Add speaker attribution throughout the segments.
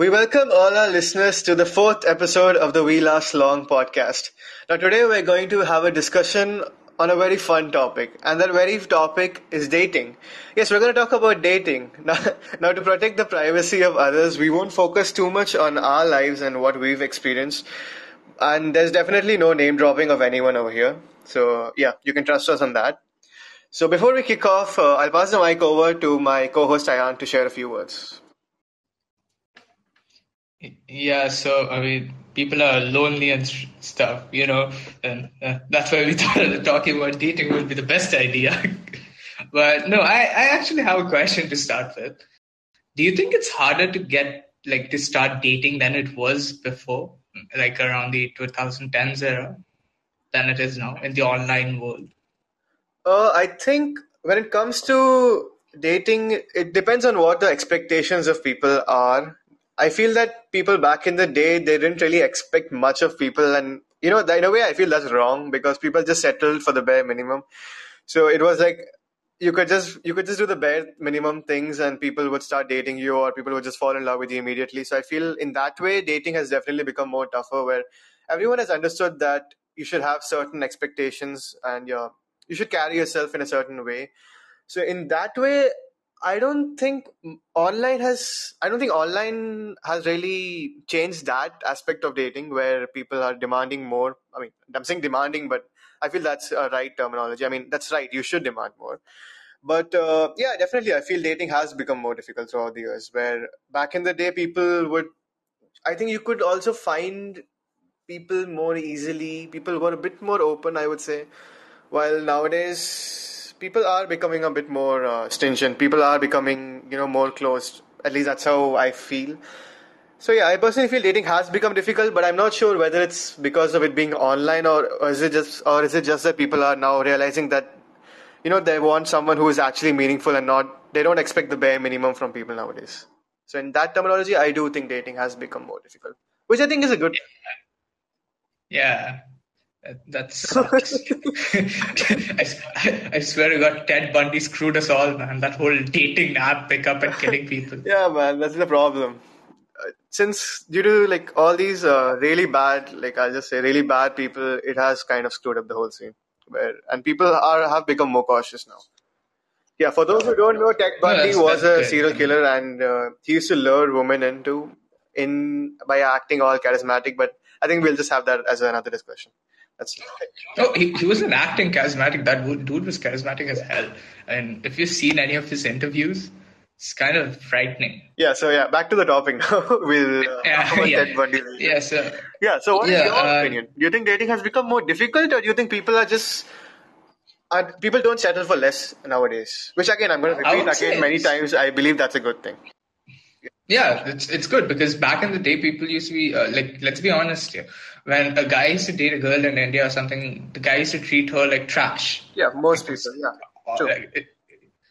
Speaker 1: We welcome all our listeners to the fourth episode of the We Last Long podcast. Now, today we're going to have a discussion on a very fun topic, and that very topic is dating. Yes, we're going to talk about dating. Now, now, to protect the privacy of others, we won't focus too much on our lives and what we've experienced. And there's definitely no name dropping of anyone over here. So, yeah, you can trust us on that. So, before we kick off, uh, I'll pass the mic over to my co host Ayan to share a few words.
Speaker 2: Yeah, so I mean, people are lonely and stuff, you know, and uh, that's why we thought talking about dating would be the best idea. but no, I, I actually have a question to start with. Do you think it's harder to get like to start dating than it was before, like around the 2010s era, than it is now in the online world?
Speaker 1: Uh, I think when it comes to dating, it depends on what the expectations of people are I feel that people back in the day they didn't really expect much of people, and you know, in a way, I feel that's wrong because people just settled for the bare minimum. So it was like you could just you could just do the bare minimum things, and people would start dating you, or people would just fall in love with you immediately. So I feel in that way, dating has definitely become more tougher, where everyone has understood that you should have certain expectations and you you should carry yourself in a certain way. So in that way, I don't think online has. I don't think online has really changed that aspect of dating where people are demanding more. I mean, I'm saying demanding, but I feel that's a right terminology. I mean, that's right. You should demand more. But uh, yeah, definitely, I feel dating has become more difficult throughout the years. Where back in the day, people would. I think you could also find people more easily. People were a bit more open, I would say. While nowadays, people are becoming a bit more uh, stringent. People are becoming, you know, more closed. At least that's how I feel. So yeah, I personally feel dating has become difficult, but I'm not sure whether it's because of it being online or, or is it just or is it just that people are now realizing that you know they want someone who is actually meaningful and not they don't expect the bare minimum from people nowadays. So in that terminology, I do think dating has become more difficult, which I think is a good.
Speaker 2: Yeah, that sucks. I, I, swear to God, Ted Bundy screwed us all, man. That whole dating app pickup and killing people.
Speaker 1: yeah, man, that's the problem. Uh, since due to like all these uh, really bad, like I'll just say really bad people, it has kind of screwed up the whole scene. Where and people are have become more cautious now. Yeah, for those who don't know, Ted Bundy no, was a good. serial killer, and uh, he used to lure women into in by acting all charismatic. But I think we'll just have that as another discussion. That's
Speaker 2: no, he, he wasn't acting charismatic. That dude was charismatic as hell. And if you've seen any of his interviews, it's kind of frightening.
Speaker 1: Yeah. So yeah, back to the topic now. we'll uh,
Speaker 2: yeah, yeah. yeah. So
Speaker 1: yeah. So what yeah, your uh, opinion? Do you think dating has become more difficult, or do you think people are just uh, people don't settle for less nowadays? Which again, I'm going to repeat again many times. I believe that's a good thing.
Speaker 2: Yeah, it's it's good because back in the day, people used to be uh, like, let's be honest here. When a guy used to date a girl in India or something, the guy used to treat her like trash.
Speaker 1: Yeah, most people. Yeah, true.
Speaker 2: Like, it,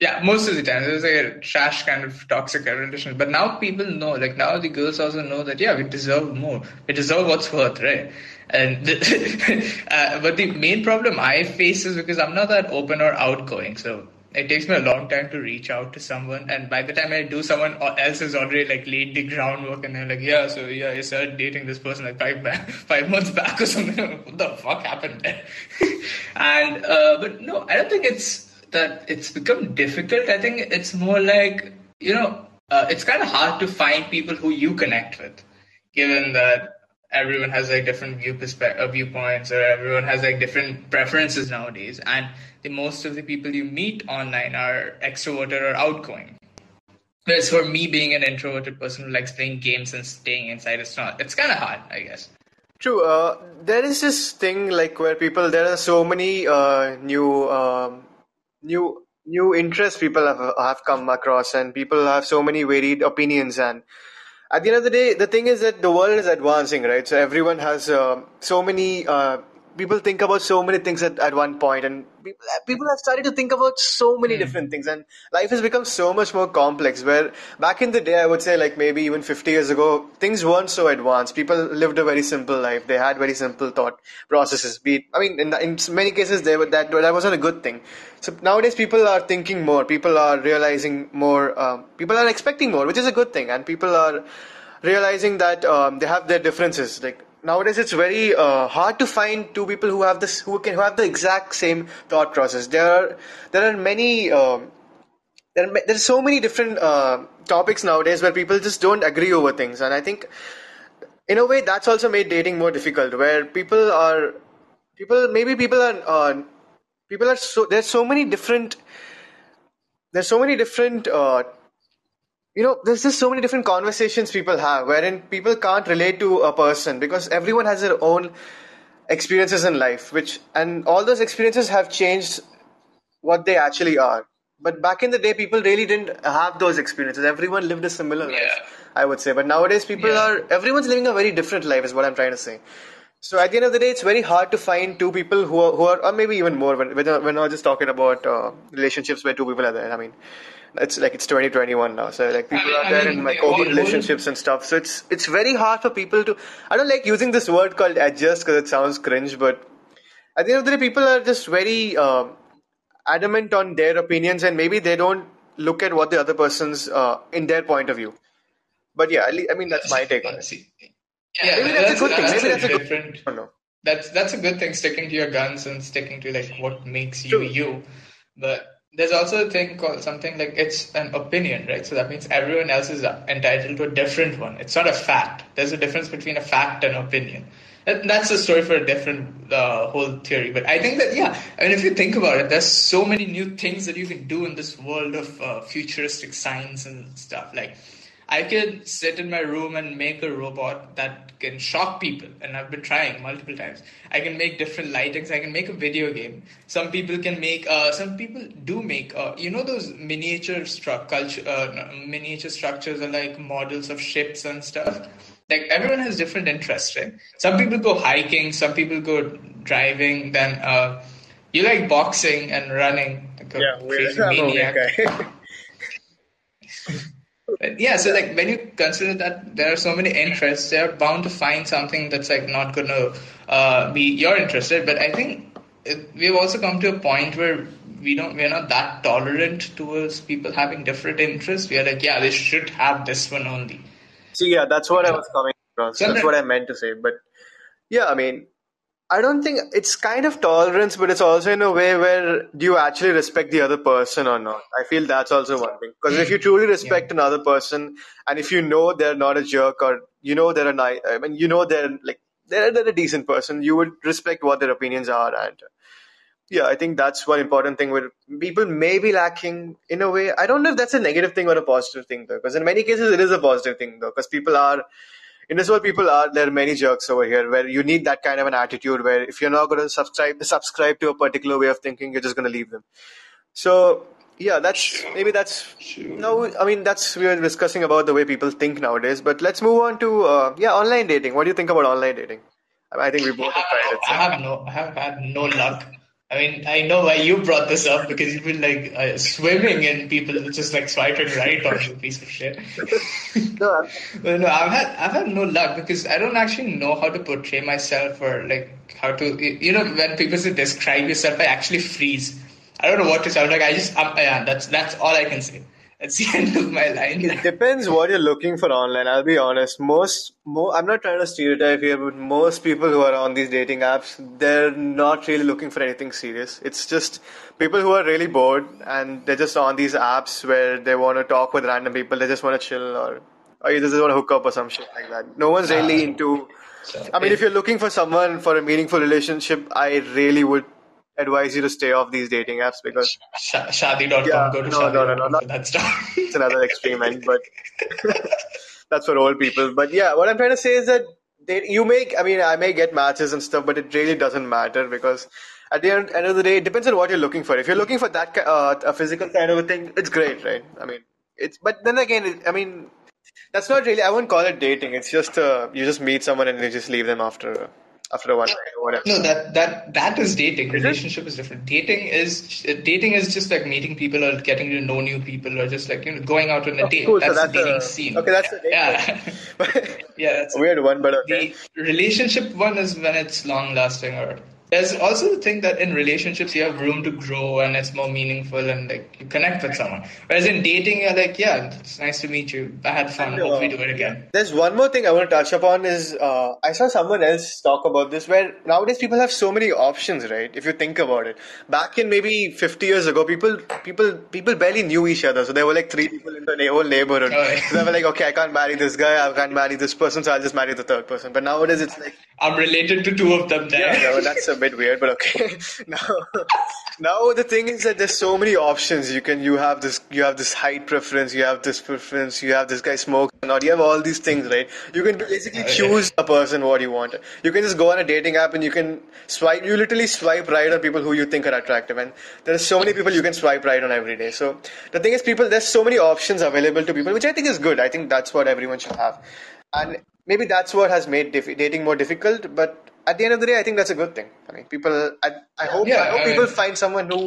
Speaker 2: yeah, most of the time it was like a trash kind of toxic relationship. But now people know, like now the girls also know that yeah, we deserve more. We deserve what's worth, right? And uh, but the main problem I face is because I'm not that open or outgoing. So it takes me a long time to reach out to someone and by the time i do someone else has already like laid the groundwork and they're like yeah so yeah i started dating this person like five back, five months back or something. What the fuck happened there? And uh, but no i don't think it's that it's become difficult. I think it's more like you know uh, it's kind of hard to find people who you connect with given that everyone has like different view perspe- uh, viewpoints or everyone has like different preferences nowadays and the most of the people you meet online are extroverted or outgoing. Whereas for me, being an introverted person who likes playing games and staying inside, it's not. It's kind of hard, I guess.
Speaker 1: True. Uh, there is this thing like where people there are so many uh, new um, new new interests people have have come across, and people have so many varied opinions. And at the end of the day, the thing is that the world is advancing, right? So everyone has uh, so many uh, people think about so many things at, at one point and people, people have started to think about so many mm. different things and life has become so much more complex where back in the day i would say like maybe even 50 years ago things weren't so advanced. People lived a very simple life. They had very simple thought processes. Be it, i mean in, in many cases they were, that that wasn't a good thing. So nowadays people are thinking more. People are realizing more um, people are expecting more which is a good thing. And people are realizing that um, they have their differences. Like nowadays, it's very uh, hard to find two people who have this who can who have the exact same thought process. There are there are many. Um, there are, there's so many different uh, topics nowadays where people just don't agree over things, and I think in a way that's also made dating more difficult. Where people are people maybe people are uh, people are so there's so many different there's so many different uh, you know there's just so many different conversations people have wherein people can't relate to a person because everyone has their own experiences in life which and all those experiences have changed what they actually are. But back in the day people really didn't have those experiences. Everyone lived a similar
Speaker 2: Yeah.
Speaker 1: life i would say. But nowadays people
Speaker 2: Yeah.
Speaker 1: are everyone's living a very different life is what i'm trying to say. So at the end of the day it's very hard to find two people who are, who are or maybe even more when, when we're not just talking about uh, relationships where two people are there i mean it's like it's 2021 now so like people
Speaker 2: mean-
Speaker 1: are
Speaker 2: I
Speaker 1: there
Speaker 2: mean,
Speaker 1: in like open relationships and stuff so it's it's very hard for people to i don't like using this word called adjust because it sounds cringe but at the end of the day people are just very um, adamant on their opinions and maybe they don't look at what the other person's uh, in their point of view but yeah at lea- i mean that's my take on it
Speaker 2: yeah,
Speaker 1: maybe that's, a good thing maybe that's a good
Speaker 2: different.
Speaker 1: I don't know.
Speaker 2: That's that's a good thing. Sticking to your guns and sticking to like what makes you
Speaker 1: True.
Speaker 2: you. But there's also a thing called something like it's an opinion, right? So that means everyone else is entitled to a different one. It's not a fact. There's a difference between a fact and opinion. And that's a story for a different uh, whole theory. But I think that yeah, I mean, if you think about it, there's so many new things that you can do in this world of uh, futuristic science and stuff. Like I could sit in my room and make a robot that can shock people, and I've been trying multiple times. I can make different lightings. I can make a video game. Some people can make. Uh, some people do make. Uh, you know those miniature stru- culture, uh, miniature structures are like models of ships and stuff. Like everyone has different interests, right? Some people go hiking. Some people go driving. Then uh, you like boxing and running. Like a
Speaker 1: yeah weird.
Speaker 2: crazy
Speaker 1: I'm a weird
Speaker 2: maniac.
Speaker 1: guy.
Speaker 2: Yeah, so like when you consider that there are so many interests, they're bound to find something that's like not going to uh, be you're interested. But I think it, we've also come to a point where we don't we're not that tolerant towards people having different interests. We are like, yeah, they should have this one only.
Speaker 1: See, yeah, that's what I was coming across. That's
Speaker 2: Sometimes-
Speaker 1: what I meant to say. But yeah, I mean, I don't think it's kind of tolerance, but it's also in a way where do you actually respect the other person or not? I feel that's also one thing. Because if you mm. truly respect another person, and if you know they're not a jerk or you know they're a nice, I mean, you know they're like they're, they're a decent person, you would respect what their opinions are. And yeah, I think that's one important thing where people may be lacking in a way. I don't know if that's a negative thing or a positive thing though, because in many cases it is a positive thing though, because people are in this world people are there are many jerks over here where you need that kind of an attitude where if you're not going to subscribe subscribe to a particular way of thinking you're just going to leave them. So yeah that's maybe that's no i mean that's we were discussing about the way people think nowadays but let's move on to uh, yeah online dating. What do you think about online dating? I, think we both have tried it
Speaker 2: I have no, I have had no luck. I mean, I know why you brought this up because you've been like uh, swimming in people just like swiping right on you, piece of shit.
Speaker 1: no,
Speaker 2: Well, no, I've had I've had no luck because I don't actually know how to portray myself or like how to you know when people say describe yourself, I actually freeze. I don't know what to say. I'm like I just I'm, yeah, that's that's all I can say. That's the end of my line.
Speaker 1: It depends what you're looking for online. I'll be honest. Most, mo I'm not trying to stereotype here, but most people who are on these dating apps, they're not really looking for anything serious. It's just people who are really bored and they're just on these apps where they want to talk with random people. They just want to chill or, or you just want to hook up or some shit like that. No one's really uh, into.
Speaker 2: So,
Speaker 1: I mean, if you're looking for someone for a meaningful relationship, I really would advise you to stay off these dating apps because
Speaker 2: Sh- Shaadi.com,
Speaker 1: Yeah,
Speaker 2: go to
Speaker 1: no, no, no, no,
Speaker 2: Shaadi.com
Speaker 1: not-
Speaker 2: for
Speaker 1: it's another experiment but that's for old people. But yeah, what I'm trying to say is that they, you make, I mean, I may get matches and stuff, but it really doesn't matter because at the end, end of the day, it depends on what you're looking for. If you're looking for that uh, a physical kind of a thing, it's great, right? I mean, it's but then again, it, I mean, that's not really. I won't call it dating. It's just uh, you just meet someone and you just leave them after after a one night or whatever.
Speaker 2: No, that that that is dating.
Speaker 1: Is?
Speaker 2: Relationship is different. Dating is dating is just like meeting people or getting to know new people or just like you know going out on a
Speaker 1: Oh,
Speaker 2: date.
Speaker 1: cool. So
Speaker 2: That's, the dating
Speaker 1: a,
Speaker 2: scene.
Speaker 1: Okay, that's the dating.
Speaker 2: Yeah, yeah. That's
Speaker 1: a weird one, but okay.
Speaker 2: the relationship one is when it's long lasting or there's also the thing that in relationships you have room to grow and it's more meaningful and like you connect with someone. Whereas in dating, you're like, yeah, it's nice to meet you. I had fun.
Speaker 1: And, uh,
Speaker 2: Hope we do it again.
Speaker 1: There's one more thing I want to touch upon is uh, I saw someone else talk about this where nowadays people have so many options, right? If you think about it, back in maybe 50 years ago, people people people barely knew each other, so there were like three people in the whole neighborhood.
Speaker 2: Oh, yeah.
Speaker 1: So they were like, okay, I can't marry this guy, I can't marry this person, so I'll just marry the third person. But nowadays it's like
Speaker 2: I'm related to two of them there.
Speaker 1: yeah, well, that's a bit weird, but okay. now, now the thing is that there's so many options. You can you have this you have this height preference, you have this preference, you have this guy smoke or not. You have all these things, right? You can basically
Speaker 2: yeah.
Speaker 1: choose a person what you want. You can just go on a dating app and you can swipe. You literally swipe right on people who you think are attractive, and there are so many people you can swipe right on every day. So the thing is, people there's so many options available to people, which I think is good. I think that's what everyone should have, and maybe that's what has made dif- dating more difficult, but at the end of the day, I think that's a good thing. I mean, people. I, I hope.
Speaker 2: Yeah,
Speaker 1: I hope
Speaker 2: I
Speaker 1: people
Speaker 2: mean-
Speaker 1: find someone who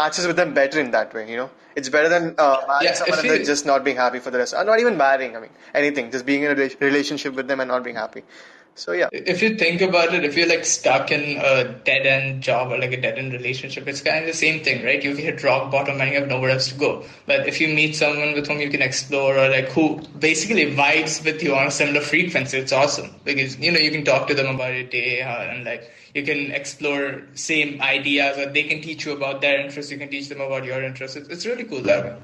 Speaker 1: matches with them better in that way. You know, it's better than uh, marrying
Speaker 2: Yeah,
Speaker 1: someone and then just not being happy for the rest, or not even marrying. I mean, anything, just being in a rela- relationship with them and not being happy. So yeah,
Speaker 2: If you think about it, if you're like stuck in a dead end job or like a dead end relationship, it's kind of the same thing, right? You've hit rock bottom and you have nowhere else to go. But if you meet someone with whom you can explore or like who basically vibes with you on a similar frequency, it's awesome because you know you can talk to them about your day uh, and like you can explore same ideas or they can teach you about their interests. You can teach them about your interests. It's, it's really cool that way.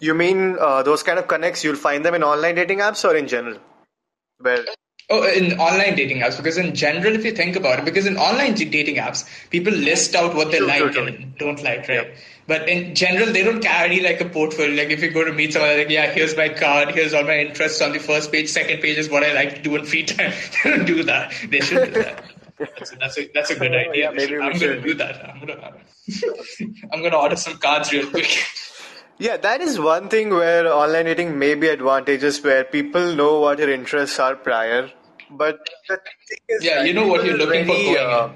Speaker 1: you mean uh, those kind of connects? You'll find them in online dating apps or in general? Well,
Speaker 2: Oh, in online dating apps, because in general, if you think about it, because in online dating apps, people list out what they
Speaker 1: True,
Speaker 2: like
Speaker 1: true, true.
Speaker 2: and don't like, right? But in general, they don't carry like a portfolio. Like if you go to meet someone, like, yeah, here's my card, here's all my interests on the first page, second page is what I like to do in free time. they don't do that. They should do that. That's a, that's a, that's a good
Speaker 1: oh,
Speaker 2: idea. They
Speaker 1: maybe
Speaker 2: should- I'm going to do that. I'm going to I'm going to order some cards real quick.
Speaker 1: Yeah, that is one thing where online dating may be advantageous where people know what your interests are prior. But the thing is,
Speaker 2: Yeah, you know what you're looking for
Speaker 1: uh,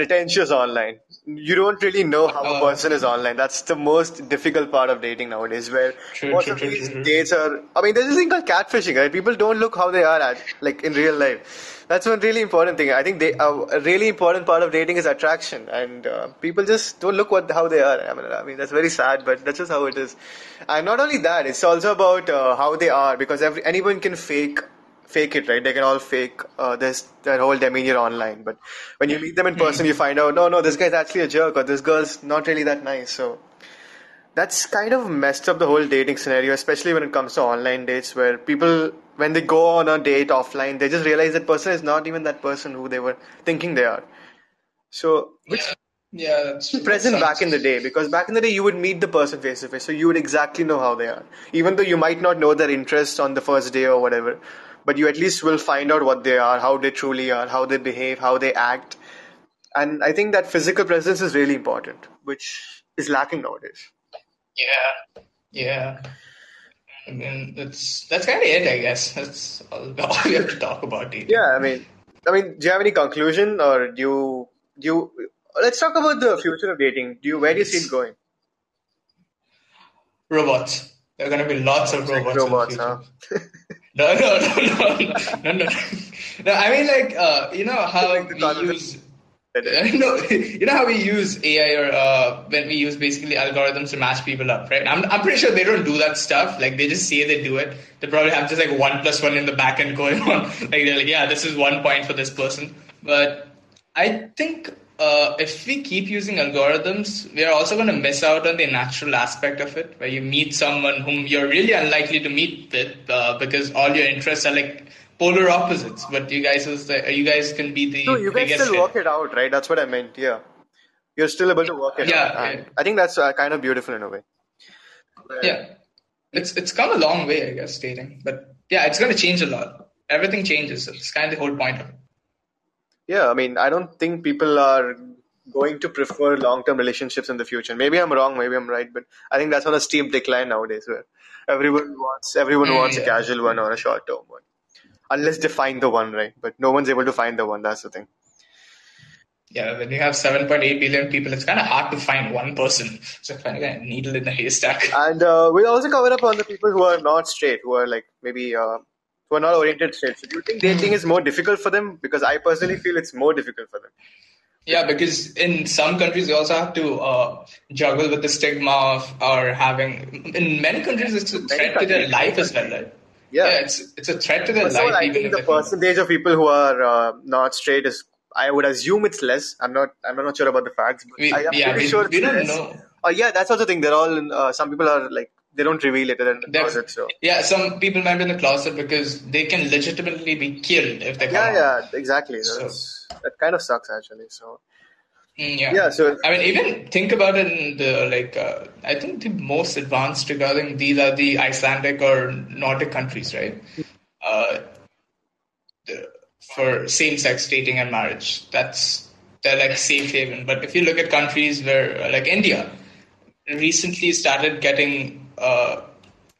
Speaker 1: pretentious online. You don't really know how a
Speaker 2: Uh,
Speaker 1: person is online. That's the most difficult part of dating nowadays, where
Speaker 2: True,
Speaker 1: most
Speaker 2: true,
Speaker 1: of
Speaker 2: true,
Speaker 1: these dates are. I mean, there's this thing called catfishing, right? People don't look how they are at, like in real life. That's one really important thing. I think they, uh, a really important part of dating is attraction, and uh, people just don't look what how they are. I mean, I mean that's very sad, but that's just how it is. And not only that, it's also about uh, how they are because every anyone can fake fake it, right? They can all fake uh, this their whole demeanor online, but when you meet them in person, you find out, no, no, this guy's actually a jerk, or this girl's not really that nice. So that's kind of messed up the whole dating scenario, especially when it comes to online dates, where people, when they go on a date offline, they just realize that person is not even that person who they were thinking they are. So, which
Speaker 2: Yeah, that's
Speaker 1: present
Speaker 2: that
Speaker 1: back in the day because back in the day you would meet the person face to face so you would exactly know how they are even though you might not know their interests on the first day or whatever but you at least will find out what they are how they truly are how they behave how they act and i think that physical presence is really important which is lacking nowadays
Speaker 2: Yeah, yeah. I mean, that's that's kind of it, I guess. That's all, all we have to talk about. Dating.
Speaker 1: yeah i mean i mean do you have any conclusion or do you do you let's talk about the future of dating do you where do you see it going
Speaker 2: Robots. There are going to be lots of robots. the
Speaker 1: robots huh
Speaker 2: No, no, no, no, no, no, no. I mean, like, uh, you know how
Speaker 1: Like
Speaker 2: we use. no, you know how we use AI or uh, when we use basically algorithms to match people up, right? I'm, I'm pretty sure they don't do that stuff. Like they just say they do it. They probably have just like one plus one in the back end going on. Like they're like, yeah, this is one point for this person. But I think uh, if we keep using algorithms, we are also going to miss out on the natural aspect of it, where you meet someone whom you're really unlikely to meet with uh, because all your interests are like polar opposites. But you guys, is the, you guys can be the
Speaker 1: No, you can still
Speaker 2: hit.
Speaker 1: work it out, right? That's what I meant. Yeah, you're still able to work it
Speaker 2: Yeah,
Speaker 1: out.
Speaker 2: yeah.
Speaker 1: I think that's uh, kind of beautiful in a way.
Speaker 2: Yeah, it's it's come a long way, I guess, dating. But yeah, it's going to change a lot. Everything changes. It's kind of the whole point of it.
Speaker 1: Yeah, I mean, I don't think people are going to prefer long-term relationships in the future. Maybe I'm wrong, maybe I'm right, but I think that's on a steep decline nowadays, where everyone wants everyone
Speaker 2: Mm,
Speaker 1: wants a casual one or a short-term one, unless they find the one, right? But no one's able to find the one. That's the thing.
Speaker 2: Yeah, when you have 7.8 billion people, it's kind of hard to find one person. It's like finding a needle in a haystack.
Speaker 1: And uh, we'll also cover up on the people who are not straight, who are like maybe uh, who are not oriented straight. So do you think dating is more difficult for them? Because I personally feel it's more difficult for them.
Speaker 2: Yeah, because in some countries you also have to uh, juggle with the stigma of or having. In many countries, it's a threat to their life as well, right?
Speaker 1: Yeah.
Speaker 2: Yeah, it's it's a threat to their life.
Speaker 1: I
Speaker 2: even
Speaker 1: think the percentage of people who are uh, not straight is, I would assume it's less. I'm not, I'm not sure about the facts, but
Speaker 2: We,
Speaker 1: I am
Speaker 2: yeah,
Speaker 1: pretty
Speaker 2: we,
Speaker 1: sure
Speaker 2: we
Speaker 1: it's
Speaker 2: don't
Speaker 1: less.
Speaker 2: know.
Speaker 1: Oh yeah, that's also the thing. They're all, in, uh, some people are like, they don't reveal it in the
Speaker 2: They're-
Speaker 1: closet, so.
Speaker 2: Yeah, some people might be in the closet because they can legitimately be killed if they come
Speaker 1: Yeah,
Speaker 2: out.
Speaker 1: yeah, exactly. That's, that kind of sucks actually, so.
Speaker 2: Mm, yeah.
Speaker 1: Yeah, so-
Speaker 2: I mean, even think about it in the like. Uh, I think the most advanced regarding these are the Icelandic or Nordic countries, right? Uh, the, for same-sex dating and marriage, that's they're like safe haven. But if you look at countries where, like India, recently started getting uh,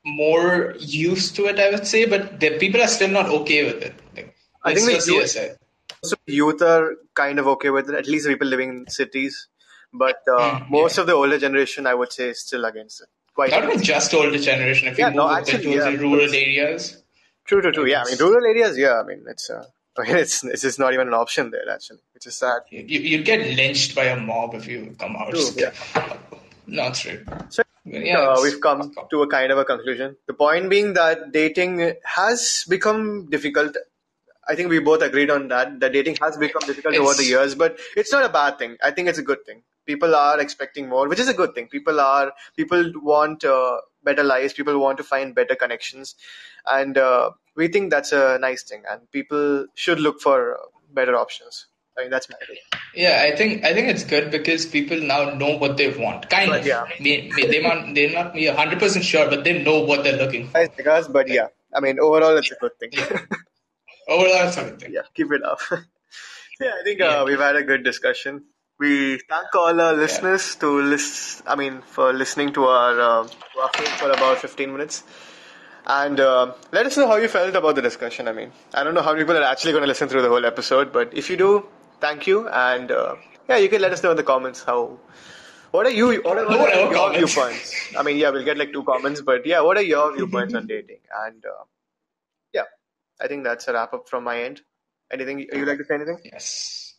Speaker 2: more used to it, I would say, but the people are still not okay with it. Like,
Speaker 1: I think the youth-. So youth are kind of okay with it, at least people living in cities. But uh,
Speaker 2: Mm,
Speaker 1: most of the older generation, I would say, is still against it. Quite
Speaker 2: Not even just older generation. If you
Speaker 1: Yeah,
Speaker 2: move
Speaker 1: no, actually,
Speaker 2: towards
Speaker 1: yeah,
Speaker 2: the rural areas,
Speaker 1: true, true, true. Yeah, I mean, rural areas, yeah, I mean, it's uh, I mean, it's it's just not even an option there actually, which is sad.
Speaker 2: you, you get lynched by a mob if you come out.
Speaker 1: True, yeah.
Speaker 2: Not straight.
Speaker 1: So
Speaker 2: Yeah,
Speaker 1: uh, we've come to a kind of a conclusion. The point being that dating has become difficult. I think we both agreed on that. That dating has become difficult over the years, but it's not a bad thing. I think it's a good thing. People are expecting more, which is a good thing. People are people want uh, better lives. People want to find better connections, and uh, we think that's a nice thing. And people should look for better options. I mean, that's my opinion.
Speaker 2: Yeah, I think I think it's good because people now know what they want. Kind
Speaker 1: But
Speaker 2: of.
Speaker 1: yeah.
Speaker 2: They, they, they might they're not be hundred percent sure, but they know what they're looking for.
Speaker 1: Nice because, but yeah, I mean, overall, it's a good thing.
Speaker 2: Overall, it's everything.
Speaker 1: yeah, keep it up. yeah, I think uh,
Speaker 2: Yeah.
Speaker 1: we've had a good discussion. We thank all our listeners to list. I mean, for listening to our uh, to our for about fifteen minutes, and uh, let us know how you felt about the discussion. I mean, I don't know how many people are actually going to listen through the whole episode, but if you do, thank you, and uh, yeah, you can let us know in the comments how. What are you? What are, what are your
Speaker 2: comments.
Speaker 1: viewpoints? I mean, yeah, we'll get like two comments, but yeah, what are your viewpoints on dating? And uh, yeah, I think that's a wrap up from my end. Anything you like to say? Anything?
Speaker 2: Yes.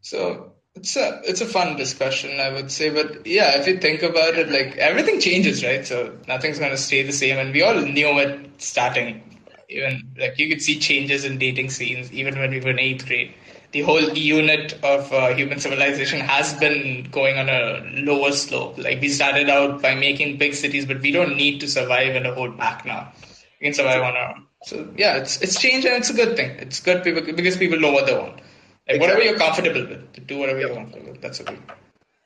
Speaker 2: So it's a it's a fun discussion, I would say. But yeah, if you think about it, like everything changes, right? So nothing's gonna stay the same, and we all knew it starting. Even like you could see changes in dating scenes even when we were in eighth grade. The whole unit of uh, human civilization has been going on a lower slope. Like we started out by making big cities, but we don't need to survive in a whole pack now. We can survive on our own. So yeah, it's it's changed and it's a good thing. It's good people because people know what they want. Like whatever you're comfortable with, do whatever you're comfortable with. That's okay.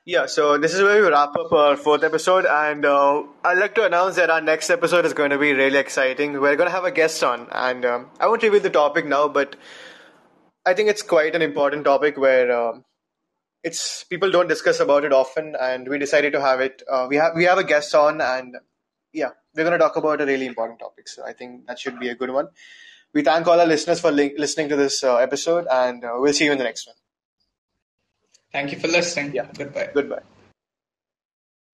Speaker 1: Yeah, so this is where we wrap up our fourth episode, and uh, I'd like to announce that our next episode is going to be really exciting. We're going to have a guest on, and um, I won't reveal the topic now, but I think it's quite an important topic where um, it's people don't discuss about it often, and we decided to have it. Uh, we have we have a guest on, and yeah, we're going to talk about a really important topic. So I think that should be a good one. We thank all our listeners for li- listening to this uh, episode, and uh, we'll see you in the next one.
Speaker 2: Thank you for listening.
Speaker 1: Yeah.
Speaker 2: Goodbye.
Speaker 1: Goodbye.